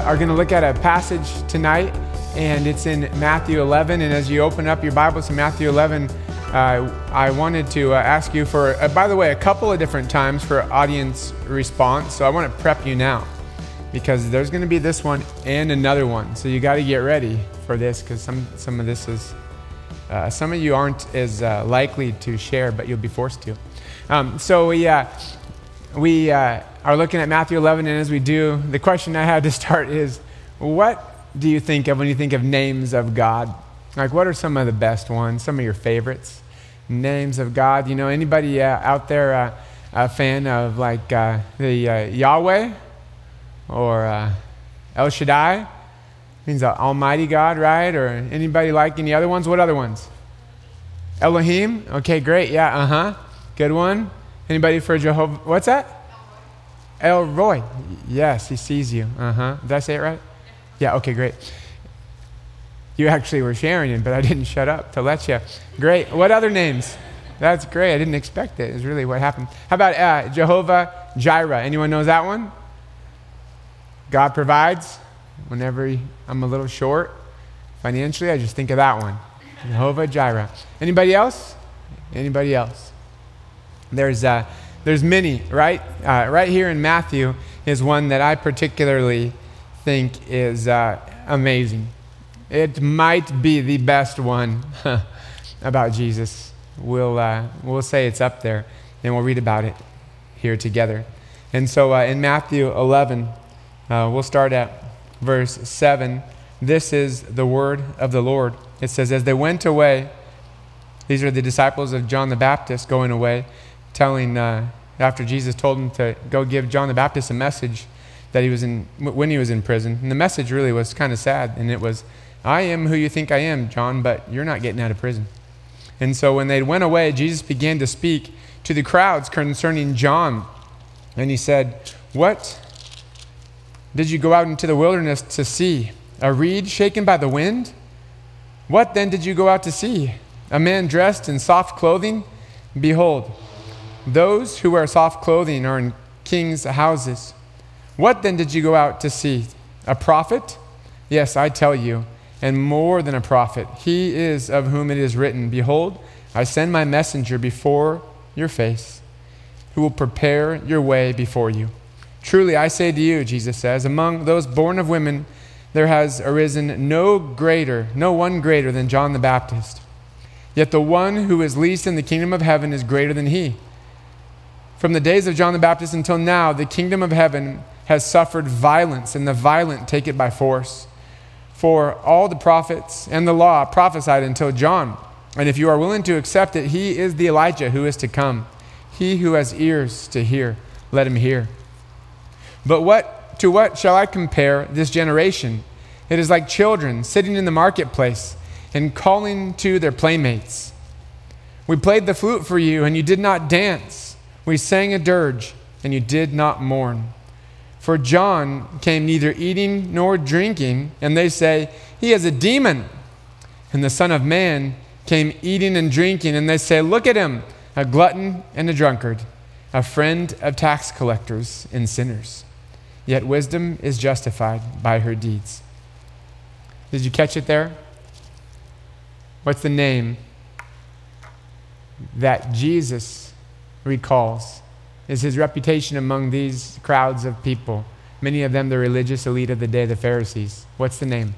uh, are going to look at a passage tonight, and it's in Matthew 11. And as you open up your Bibles to Matthew 11, uh, I wanted to uh, ask you for, uh, by the way, a couple of different times for audience response. So I want to prep you now because there's going to be this one and another one. So you got to get ready for this because some, some of this is, uh, some of you aren't as uh, likely to share, but you'll be forced to. Um, so we, we are looking at Matthew 11, and as we do, the question I had to start is what do you think of when you think of names of God? Like, what are some of the best ones, some of your favorites? Names of God. You know, anybody uh, out there uh, a fan of like uh, the uh, Yahweh or uh, El Shaddai? Means Almighty God, right? Or anybody like any other ones? What other ones? Elohim? Okay, great. Yeah, uh huh. Good one. Anybody for Jehovah? What's that? El Roi. Yes, he sees you. Uh huh. Did I say it right? Yeah, okay, great. You actually were sharing it, but I didn't shut up to let you. Great. What other names? That's great. I didn't expect it. Is really what happened. How about uh, Jehovah Jireh? Anyone knows that one? God provides. Whenever I'm a little short financially, I just think of that one. Jehovah Jireh. Anybody else? Anybody else? There's, uh, there's many, right? Uh, right here in Matthew is one that I particularly think is uh, amazing. It might be the best one about Jesus. We'll, uh, we'll say it's up there, and we'll read about it here together. And so uh, in Matthew 11, uh, we'll start at verse 7. This is the word of the Lord. It says, As they went away, these are the disciples of John the Baptist going away telling, uh, after Jesus told him to go give John the Baptist a message that he was in, when he was in prison. And the message really was kind of sad. And it was, I am who you think I am, John, but you're not getting out of prison. And so when they went away, Jesus began to speak to the crowds concerning John. And he said, What did you go out into the wilderness to see? A reed shaken by the wind? What then did you go out to see? A man dressed in soft clothing? Behold, those who wear soft clothing are in kings' houses. What then did you go out to see? A prophet? Yes, I tell you, and more than a prophet. He is of whom it is written Behold, I send my messenger before your face, who will prepare your way before you. Truly, I say to you, Jesus says, among those born of women, there has arisen no greater, no one greater than John the Baptist. Yet the one who is least in the kingdom of heaven is greater than he. From the days of John the Baptist until now, the kingdom of heaven has suffered violence, and the violent take it by force. For all the prophets and the law prophesied until John. And if you are willing to accept it, he is the Elijah who is to come. He who has ears to hear, let him hear. But what to what shall I compare this generation? It is like children sitting in the marketplace and calling to their playmates. We played the flute for you, and you did not dance. We sang a dirge, and you did not mourn. For John came neither eating nor drinking, and they say, He is a demon. And the Son of Man came eating and drinking, and they say, Look at him, a glutton and a drunkard, a friend of tax collectors and sinners. Yet wisdom is justified by her deeds. Did you catch it there? What's the name that Jesus recalls is his reputation among these crowds of people, many of them the religious elite of the day, the Pharisees. What's the name?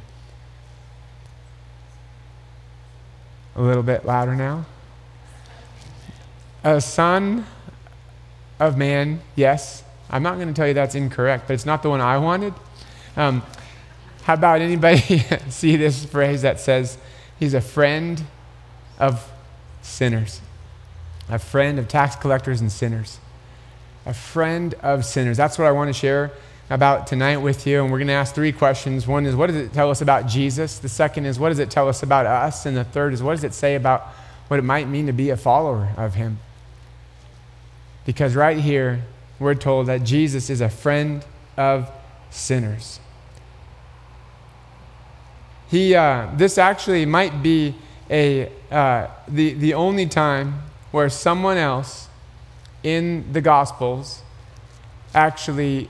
A little bit louder now. A son of man, yes. I'm not going to tell you that's incorrect, but it's not the one I wanted. Um, how about anybody see this phrase that says he's a friend of sinners? A friend of tax collectors and sinners. A friend of sinners. That's what I want to share about tonight with you. And we're going to ask three questions. One is, what does it tell us about Jesus? The second is, what does it tell us about us? And the third is, what does it say about what it might mean to be a follower of Him? Because right here, we're told that Jesus is a friend of sinners. He, uh, this actually might be a, uh, the, the only time where someone else in the Gospels actually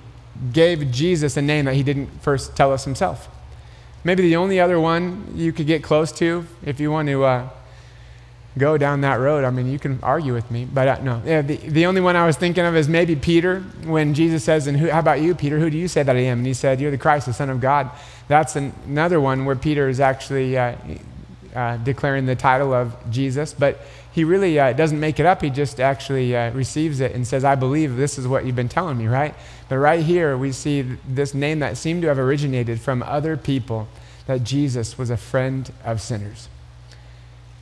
gave Jesus a name that he didn't first tell us himself. Maybe the only other one you could get close to if you want to uh, go down that road. I mean, you can argue with me, but uh, no. Yeah, the, the only one I was thinking of is maybe Peter, when Jesus says, And who, how about you, Peter? Who do you say that I am? And he said, You're the Christ, the Son of God. That's an, another one where Peter is actually uh, uh, declaring the title of Jesus, but he really uh, doesn't make it up. He just actually uh, receives it and says, I believe this is what you've been telling me, right? But right here, we see this name that seemed to have originated from other people that Jesus was a friend of sinners.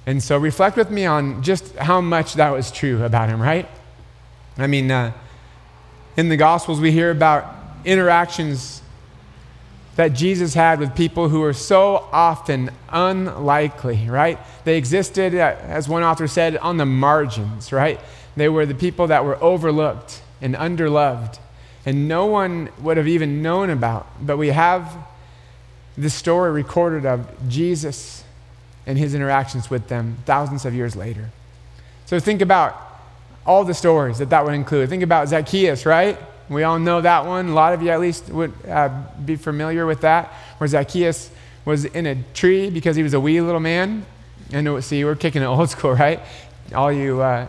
And so reflect with me on just how much that was true about him, right? I mean, uh, in the Gospels, we hear about interactions that Jesus had with people who were so often unlikely, right? They existed, uh, as one author said, on the margins, right? They were the people that were overlooked and underloved, and no one would have even known about. But we have this story recorded of Jesus and his interactions with them thousands of years later. So think about all the stories that that would include. Think about Zacchaeus, right? We all know that one. A lot of you, at least, would uh, be familiar with that, where Zacchaeus was in a tree because he was a wee little man. And see, we're kicking it old school, right? All you uh,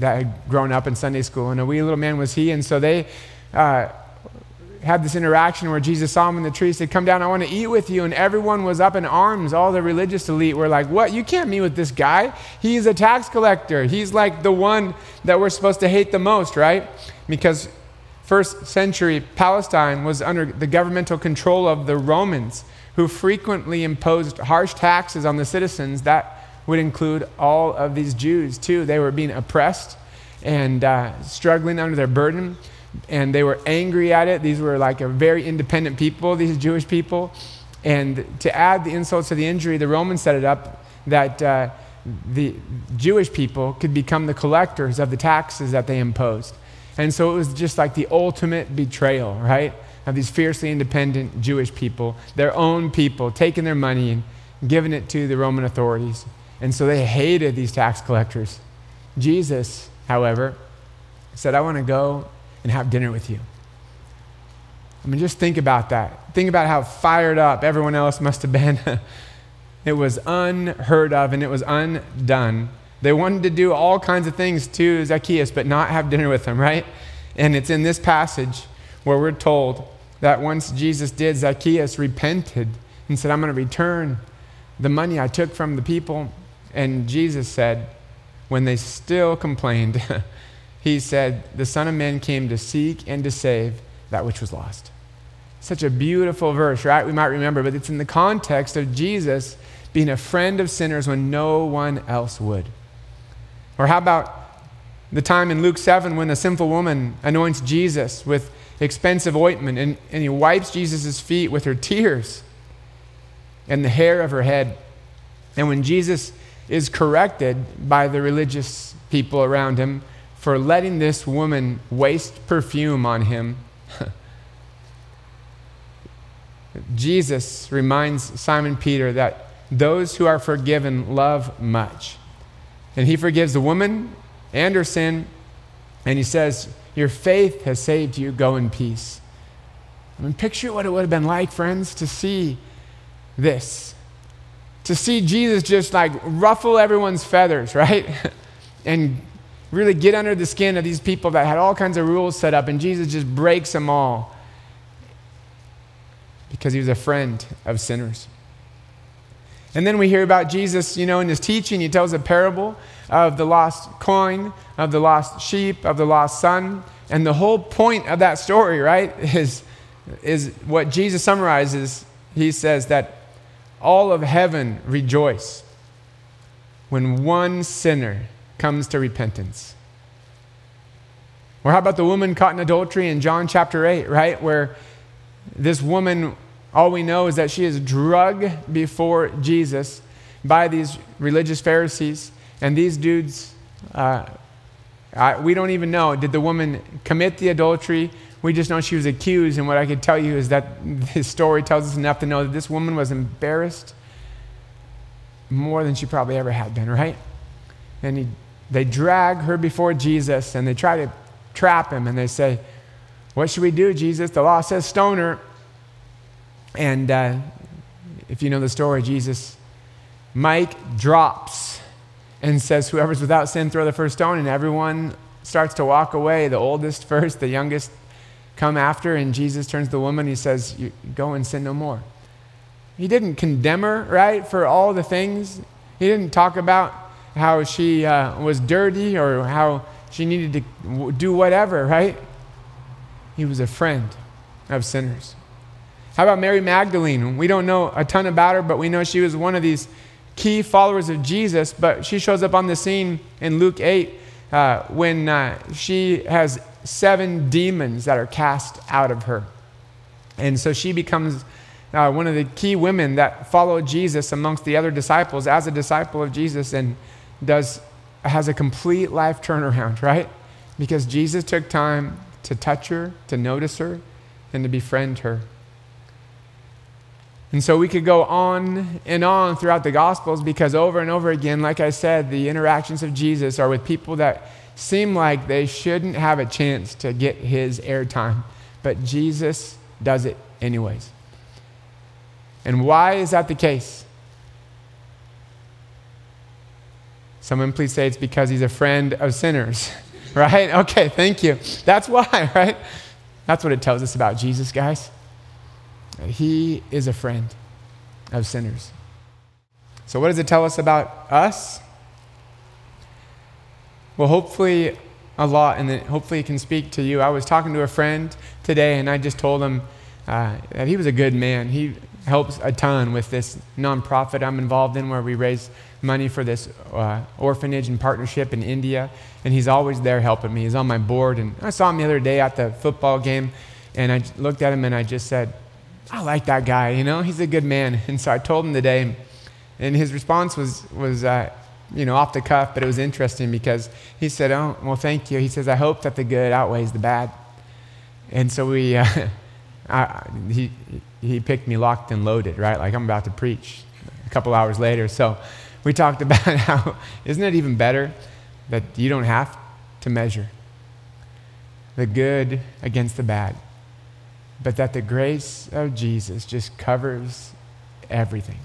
that had grown up in Sunday school, and a wee little man was he. And so they uh, had this interaction where Jesus saw him in the tree, said, Come down, I want to eat with you. And everyone was up in arms. All the religious elite were like, What? You can't meet with this guy. He's a tax collector. He's like the one that we're supposed to hate the most, right? Because first century Palestine was under the governmental control of the Romans, who frequently imposed harsh taxes on the citizens. That would include all of these Jews, too. They were being oppressed and uh, struggling under their burden, and they were angry at it. These were like a very independent people, these Jewish people. And to add the insults to the injury, the Romans set it up that uh, the Jewish people could become the collectors of the taxes that they imposed. And so it was just like the ultimate betrayal, right? Of these fiercely independent Jewish people, their own people, taking their money and giving it to the Roman authorities. And so they hated these tax collectors. Jesus, however, said, I want to go and have dinner with you. I mean, just think about that. Think about how fired up everyone else must have been. it was unheard of and it was undone they wanted to do all kinds of things to Zacchaeus, but not have dinner with him, right? And it's in this passage where we're told that once Jesus did, Zacchaeus repented and said, I'm going to return the money I took from the people. And Jesus said, when they still complained, he said, The Son of Man came to seek and to save that which was lost. Such a beautiful verse, right? We might remember, but it's in the context of Jesus being a friend of sinners when no one else would. Or how about the time in Luke 7 when a sinful woman anoints Jesus with expensive ointment and, and he wipes Jesus' feet with her tears and the hair of her head. And when Jesus is corrected by the religious people around him for letting this woman waste perfume on him, Jesus reminds Simon Peter that those who are forgiven love much. And he forgives the woman and her sin. And he says, Your faith has saved you. Go in peace. I mean, picture what it would have been like, friends, to see this. To see Jesus just like ruffle everyone's feathers, right? and really get under the skin of these people that had all kinds of rules set up, and Jesus just breaks them all because he was a friend of sinners. And then we hear about Jesus, you know, in his teaching, he tells a parable of the lost coin, of the lost sheep, of the lost son. And the whole point of that story, right, is, is what Jesus summarizes. He says that all of heaven rejoice when one sinner comes to repentance. Or how about the woman caught in adultery in John chapter 8, right? Where this woman all we know is that she is drugged before Jesus by these religious Pharisees. And these dudes, uh, I, we don't even know. Did the woman commit the adultery? We just know she was accused. And what I could tell you is that this story tells us enough to know that this woman was embarrassed more than she probably ever had been, right? And he, they drag her before Jesus and they try to trap him and they say, What should we do, Jesus? The law says stone her. And uh, if you know the story, Jesus, Mike drops and says, Whoever's without sin, throw the first stone. And everyone starts to walk away. The oldest first, the youngest come after. And Jesus turns to the woman. He says, Go and sin no more. He didn't condemn her, right, for all the things. He didn't talk about how she uh, was dirty or how she needed to do whatever, right? He was a friend of sinners. How about Mary Magdalene? We don't know a ton about her, but we know she was one of these key followers of Jesus. But she shows up on the scene in Luke 8 uh, when uh, she has seven demons that are cast out of her. And so she becomes uh, one of the key women that followed Jesus amongst the other disciples as a disciple of Jesus and does, has a complete life turnaround, right? Because Jesus took time to touch her, to notice her, and to befriend her. And so we could go on and on throughout the Gospels because over and over again, like I said, the interactions of Jesus are with people that seem like they shouldn't have a chance to get his airtime, but Jesus does it anyways. And why is that the case? Someone please say it's because he's a friend of sinners, right? Okay, thank you. That's why, right? That's what it tells us about Jesus, guys. He is a friend of sinners. So, what does it tell us about us? Well, hopefully, a lot, and hopefully, it can speak to you. I was talking to a friend today, and I just told him uh, that he was a good man. He helps a ton with this nonprofit I'm involved in where we raise money for this uh, orphanage and partnership in India. And he's always there helping me. He's on my board. And I saw him the other day at the football game. And I looked at him and I just said, I like that guy, you know, he's a good man. And so I told him today, and his response was, was uh, you know, off the cuff, but it was interesting because he said, Oh, well, thank you. He says, I hope that the good outweighs the bad. And so we, uh, I, he, he picked me locked and loaded, right? Like I'm about to preach a couple hours later. So we talked about how, isn't it even better that you don't have to measure the good against the bad, but that the grace of Jesus just covers everything?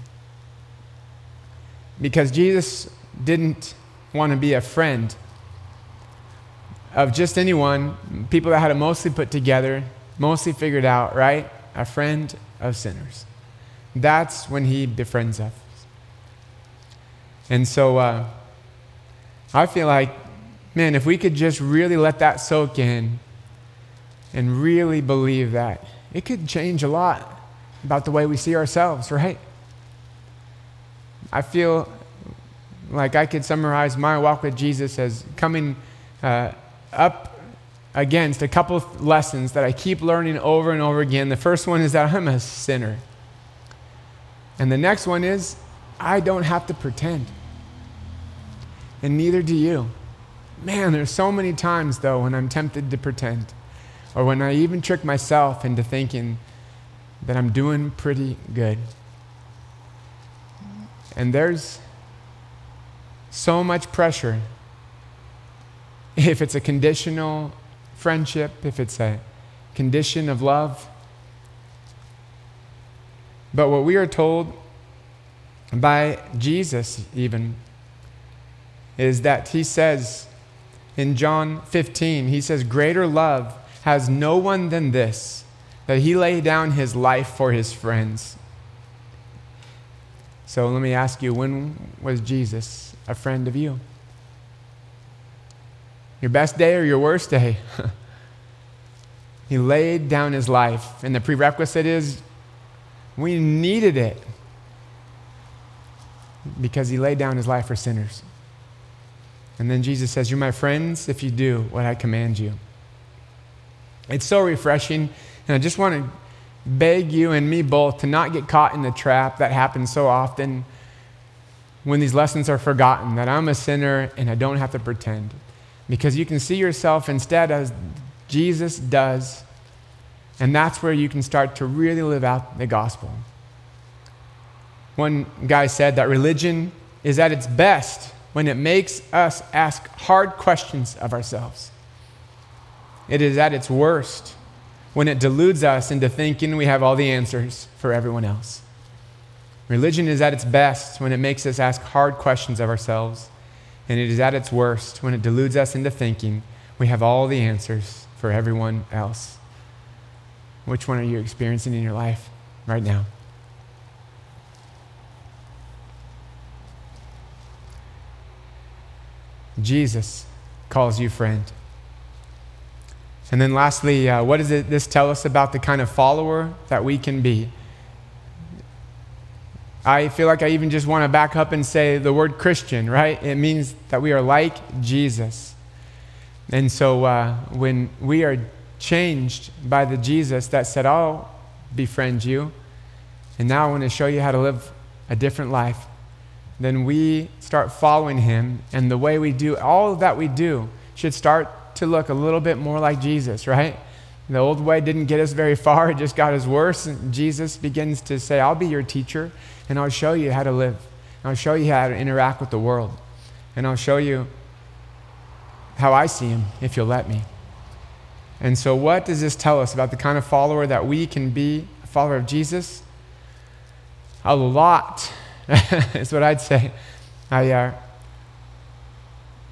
Because Jesus didn't want to be a friend of just anyone, people that had it mostly put together, mostly figured out, right? A friend of sinners. That's when he befriends us. And so uh, I feel like, man, if we could just really let that soak in and really believe that, it could change a lot about the way we see ourselves, right? I feel like I could summarize my walk with Jesus as coming uh, up against a couple lessons that I keep learning over and over again. The first one is that I'm a sinner. And the next one is I don't have to pretend. And neither do you. Man, there's so many times, though, when I'm tempted to pretend, or when I even trick myself into thinking that I'm doing pretty good. And there's so much pressure if it's a conditional friendship, if it's a condition of love. But what we are told by Jesus, even, is that he says in John 15, he says, Greater love has no one than this, that he lay down his life for his friends. So let me ask you, when was Jesus a friend of you? Your best day or your worst day? he laid down his life. And the prerequisite is we needed it because he laid down his life for sinners. And then Jesus says, You're my friends if you do what I command you. It's so refreshing. And I just want to beg you and me both to not get caught in the trap that happens so often when these lessons are forgotten that I'm a sinner and I don't have to pretend because you can see yourself instead as Jesus does, and that's where you can start to really live out the gospel. One guy said that religion is at its best when it makes us ask hard questions of ourselves. It is at its worst when it deludes us into thinking we have all the answers for everyone else. Religion is at its best when it makes us ask hard questions of ourselves, and it is at its worst when it deludes us into thinking we have all the answers for everyone else. Which one are you experiencing in your life right now? Jesus calls you friend. And then, lastly, uh, what does it, this tell us about the kind of follower that we can be? I feel like I even just want to back up and say the word Christian, right? It means that we are like Jesus. And so uh, when we are changed by the Jesus that said, I'll befriend you, and now I want to show you how to live a different life, then we start following him. And the way we do all that we do should start to look a little bit more like Jesus, right? The old way didn't get us very far, it just got us worse. And Jesus begins to say, I'll be your teacher, and I'll show you how to live. I'll show you how to interact with the world. And I'll show you how I see him if you'll let me. And so, what does this tell us about the kind of follower that we can be, a follower of Jesus? A lot is what I'd say. I uh,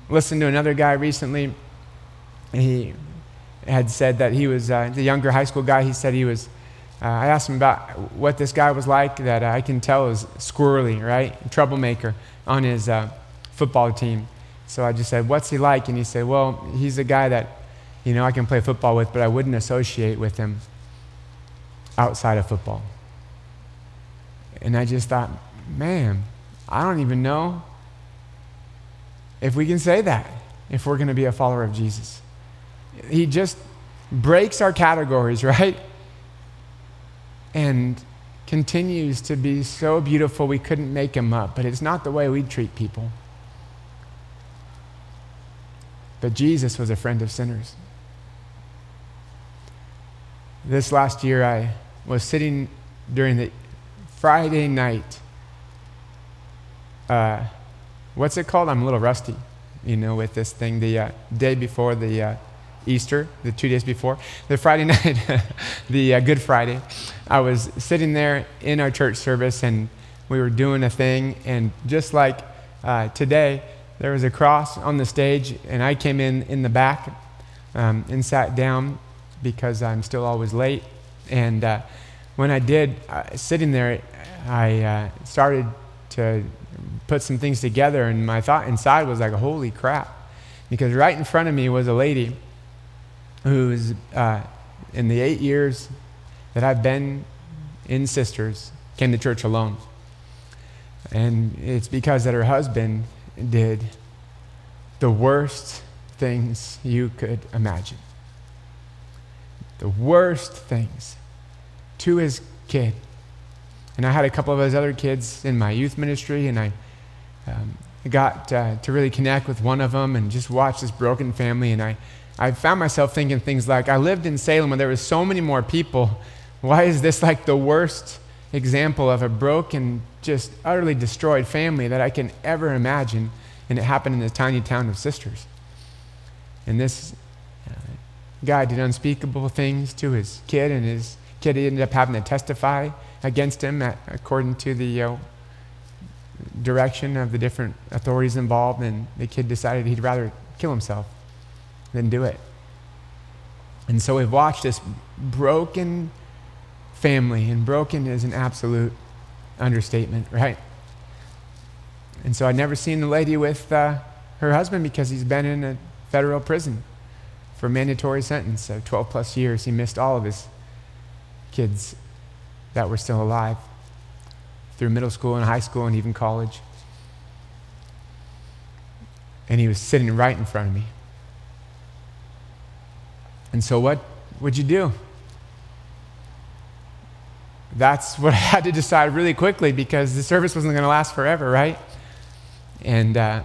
listened to another guy recently. He had said that he was uh, the younger high school guy. He said he was. Uh, I asked him about what this guy was like that I can tell is squirrely, right? Troublemaker on his uh, football team. So I just said, What's he like? And he said, Well, he's a guy that, you know, I can play football with, but I wouldn't associate with him outside of football. And I just thought, man, I don't even know if we can say that if we're going to be a follower of Jesus. He just breaks our categories, right? And continues to be so beautiful we couldn't make him up, but it's not the way we treat people. But Jesus was a friend of sinners. This last year, I was sitting during the Friday night uh, what's it called? I'm a little rusty, you know, with this thing. The uh, day before the uh, Easter, the two days before, the Friday night, the uh, Good Friday, I was sitting there in our church service and we were doing a thing. And just like uh, today, there was a cross on the stage, and I came in in the back um, and sat down because I'm still always late. And uh, when I did, sitting there, I started to put some things together, and my thought inside was like, holy crap. Because right in front of me was a lady who's uh, in the eight years that I've been in Sisters, came to church alone. And it's because that her husband did the worst things you could imagine. The worst things to his kid. And I had a couple of those other kids in my youth ministry, and I um, got uh, to really connect with one of them and just watch this broken family. And I, I found myself thinking things like, I lived in Salem where there was so many more people. Why is this like the worst example of a broken, just utterly destroyed family that I can ever imagine? And it happened in the tiny town of Sisters. And this uh, guy did unspeakable things to his kid, and his kid ended up having to testify against him, at, according to the uh, direction of the different authorities involved. And the kid decided he'd rather kill himself than do it. And so we've watched this broken family, and broken is an absolute understatement, right? And so I'd never seen the lady with uh, her husband because he's been in a federal prison for a mandatory sentence of 12 plus years. He missed all of his kids that were still alive through middle school and high school and even college. And he was sitting right in front of me. And so, what would you do? That's what I had to decide really quickly because the service wasn't going to last forever, right? And uh,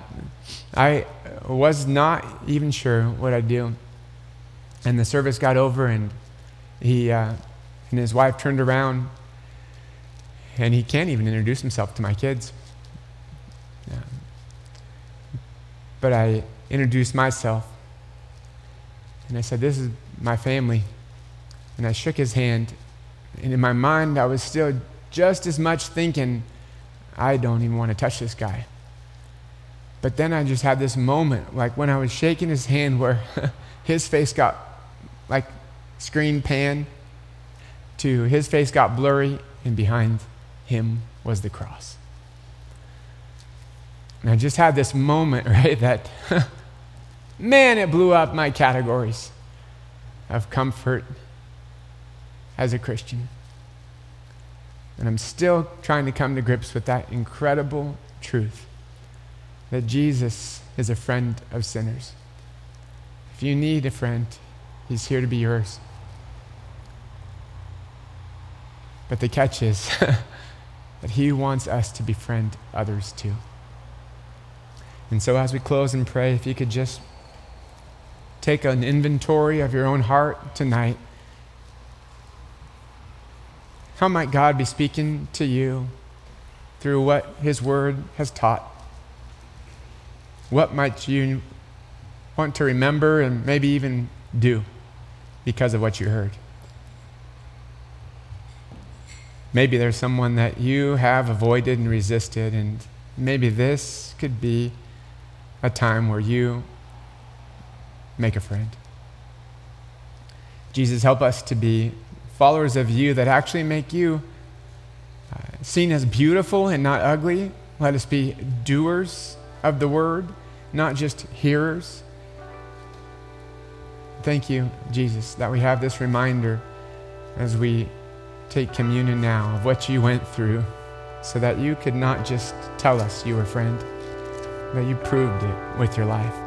I was not even sure what I'd do. And the service got over, and he uh, and his wife turned around and he can't even introduce himself to my kids. Yeah. But I introduced myself, and I said, This is my family. And I shook his hand. And in my mind, I was still just as much thinking, I don't even want to touch this guy. But then I just had this moment, like when I was shaking his hand, where his face got like screen pan to his face got blurry, and behind him was the cross. And I just had this moment, right, that, man, it blew up my categories of comfort as a Christian. And I'm still trying to come to grips with that incredible truth that Jesus is a friend of sinners. If you need a friend, he's here to be yours. But the catch is that he wants us to befriend others too. And so, as we close and pray, if you could just take an inventory of your own heart tonight. How might God be speaking to you through what His Word has taught? What might you want to remember and maybe even do because of what you heard? Maybe there's someone that you have avoided and resisted, and maybe this could be a time where you make a friend. Jesus, help us to be followers of you that actually make you uh, seen as beautiful and not ugly. Let us be doers of the word, not just hearers. Thank you, Jesus, that we have this reminder as we take communion now of what you went through so that you could not just tell us you were friend, but you proved it with your life.